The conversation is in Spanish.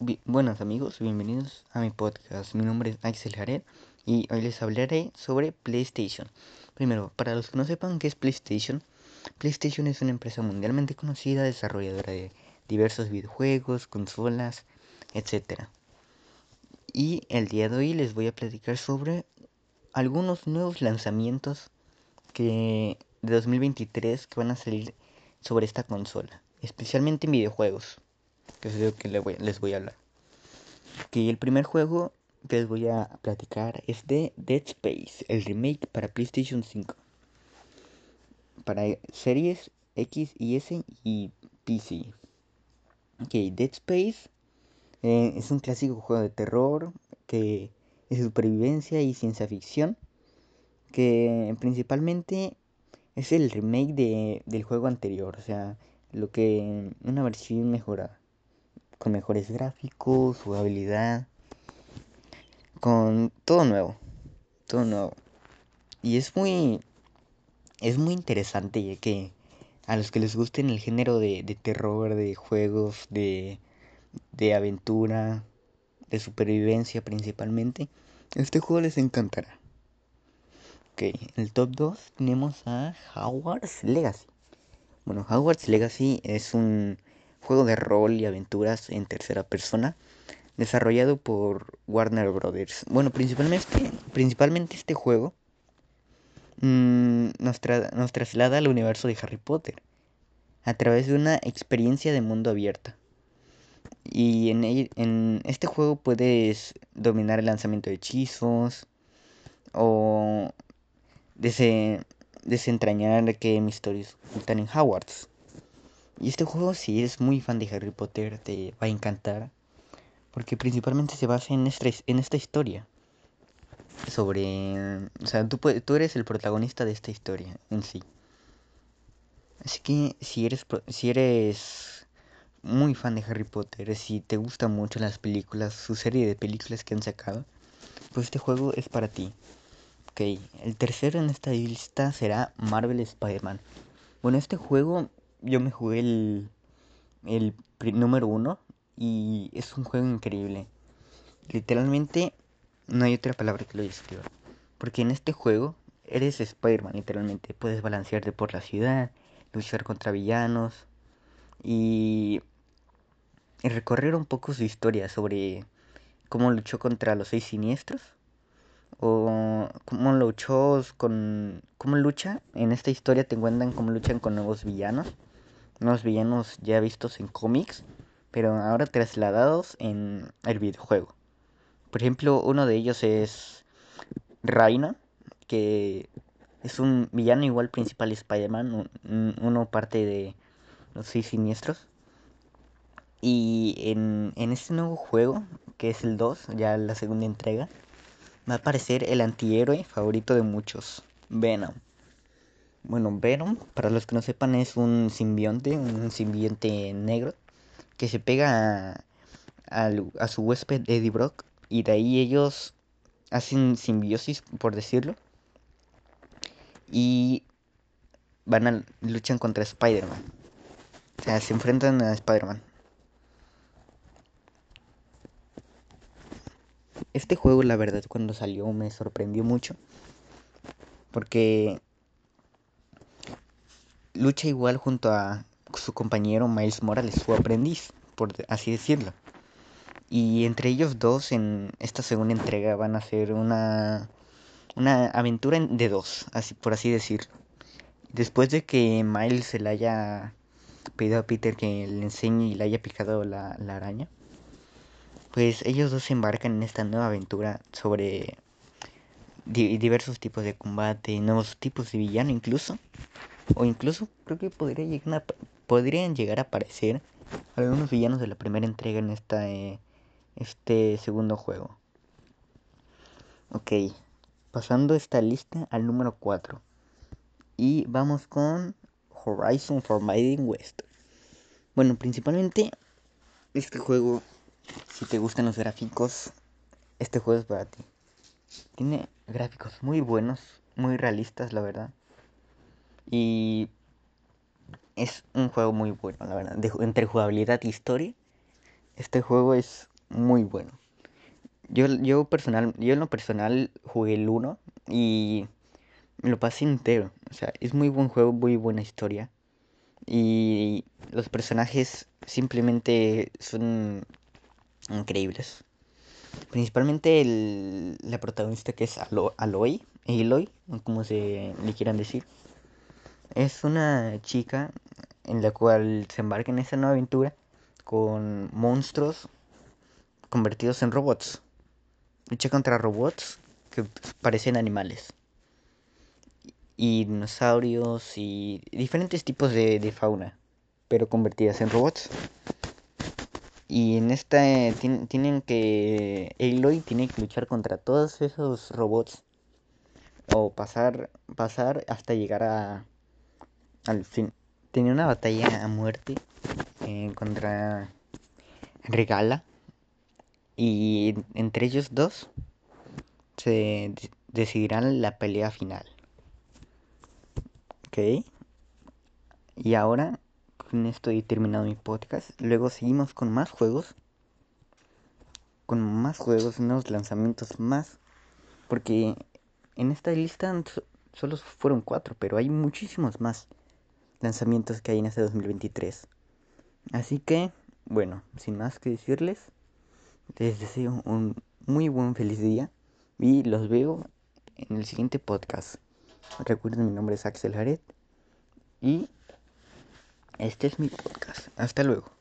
buenos amigos, bienvenidos a mi podcast. Mi nombre es Axel Jared y hoy les hablaré sobre PlayStation. Primero, para los que no sepan qué es PlayStation, PlayStation es una empresa mundialmente conocida, desarrolladora de diversos videojuegos, consolas, etc. Y el día de hoy les voy a platicar sobre algunos nuevos lanzamientos que de 2023 que van a salir sobre esta consola, especialmente en videojuegos que es lo que les voy a hablar. Que el primer juego que les voy a platicar es de Dead Space, el remake para PlayStation 5. Para series X y S y PC. Ok, Dead Space eh, es un clásico juego de terror que es supervivencia y ciencia ficción. Que principalmente es el remake de, del juego anterior, o sea, lo que una versión mejorada con mejores gráficos, jugabilidad, con todo nuevo, todo nuevo. Y es muy, es muy interesante ya que a los que les gusten el género de, de terror, de juegos, de, de aventura, de supervivencia principalmente, este juego les encantará. Ok, en el top 2 tenemos a Hogwarts Legacy. Bueno, Hogwarts Legacy es un juego de rol y aventuras en tercera persona, desarrollado por Warner Brothers. Bueno, principalmente, principalmente este juego nos, nos traslada al universo de Harry Potter a través de una experiencia de mundo abierta. Y en, en este juego puedes dominar el lanzamiento de hechizos o desentrañar qué misterios ocultan en Hogwarts. Y este juego, si eres muy fan de Harry Potter, te va a encantar. Porque principalmente se basa en esta, en esta historia. Sobre... O sea, tú, tú eres el protagonista de esta historia en sí. Así que si eres, si eres muy fan de Harry Potter, si te gustan mucho las películas, su serie de películas que han sacado, pues este juego es para ti. Ok, el tercero en esta lista será Marvel Spider-Man. Bueno, este juego yo me jugué el, el número uno y es un juego increíble. Literalmente no hay otra palabra que lo describa. Porque en este juego eres Spider-Man, literalmente. Puedes balancearte por la ciudad, luchar contra villanos y, recorrer un poco su historia sobre cómo luchó contra los seis siniestros o cómo luchó con cómo lucha en esta historia te cuentan cómo luchan con nuevos villanos unos villanos ya vistos en cómics, pero ahora trasladados en el videojuego. Por ejemplo, uno de ellos es Reina, que es un villano igual principal de Spider-Man, uno parte de los seis siniestros. Y en, en este nuevo juego, que es el 2, ya la segunda entrega, va a aparecer el antihéroe favorito de muchos, Venom. Bueno, Venom, para los que no sepan, es un simbionte, un simbionte negro que se pega a, su huésped Eddie Brock y de ahí ellos hacen simbiosis, por decirlo, y van a luchan contra Spider-Man. O sea, se enfrentan a Spider-Man. Este juego, la verdad, cuando salió me sorprendió mucho. Porque lucha igual junto a su compañero Miles Morales, su aprendiz, por así decirlo. Y entre ellos dos en esta segunda entrega van a ser una, una aventura de dos, así por así decirlo. Después de que Miles se le haya pedido a Peter que le enseñe y le haya picado la, la araña, pues ellos dos se embarcan en esta nueva aventura sobre diversos tipos de combate, nuevos tipos de villano incluso. O incluso creo que podría llegar podrían llegar a aparecer algunos villanos de la primera entrega en esta, eh, este segundo juego. Ok, pasando esta lista al número 4. Y vamos con Horizon Forbidden West. Bueno, principalmente este juego, si te gustan los gráficos, este juego es para ti. Tiene gráficos muy buenos, muy realistas, la verdad. Y es un juego muy bueno, la verdad. entre jugabilidad y historia, Este juego es muy bueno. Yo, yo, personal, yo en lo personal jugué el 1 y lo pasé entero. O sea, es muy buen juego, muy buena historia. Y los personajes simplemente son increíbles. Principalmente el, la protagonista que es Alo, Aloy, Aloy, como se le quieran decir. Es una chica en la cual se embarca en esta nueva aventura con monstruos convertidos en robots. Lucha contra robots que parecen animales. Y dinosaurios y diferentes tipos de, de fauna, pero convertidas en robots. Y en esta eh, tienen que. Aloy tiene que luchar contra todos esos robots. O pasar. pasar hasta llegar a. al fin. Tenía una batalla a muerte eh, contra Regala. Y entre ellos dos se decidirán la pelea final. Ok. Y ahora con esto he terminado mi podcast. Luego seguimos con más juegos. Con más juegos, nuevos lanzamientos más. Porque en esta lista solo fueron cuatro, pero hay muchísimos más lanzamientos que hay en este 2023. Así que, bueno, sin más que decirles, les deseo un muy buen feliz día y los veo en el siguiente podcast. Recuerden, mi nombre es Axel Jared y este es mi podcast. Hasta luego.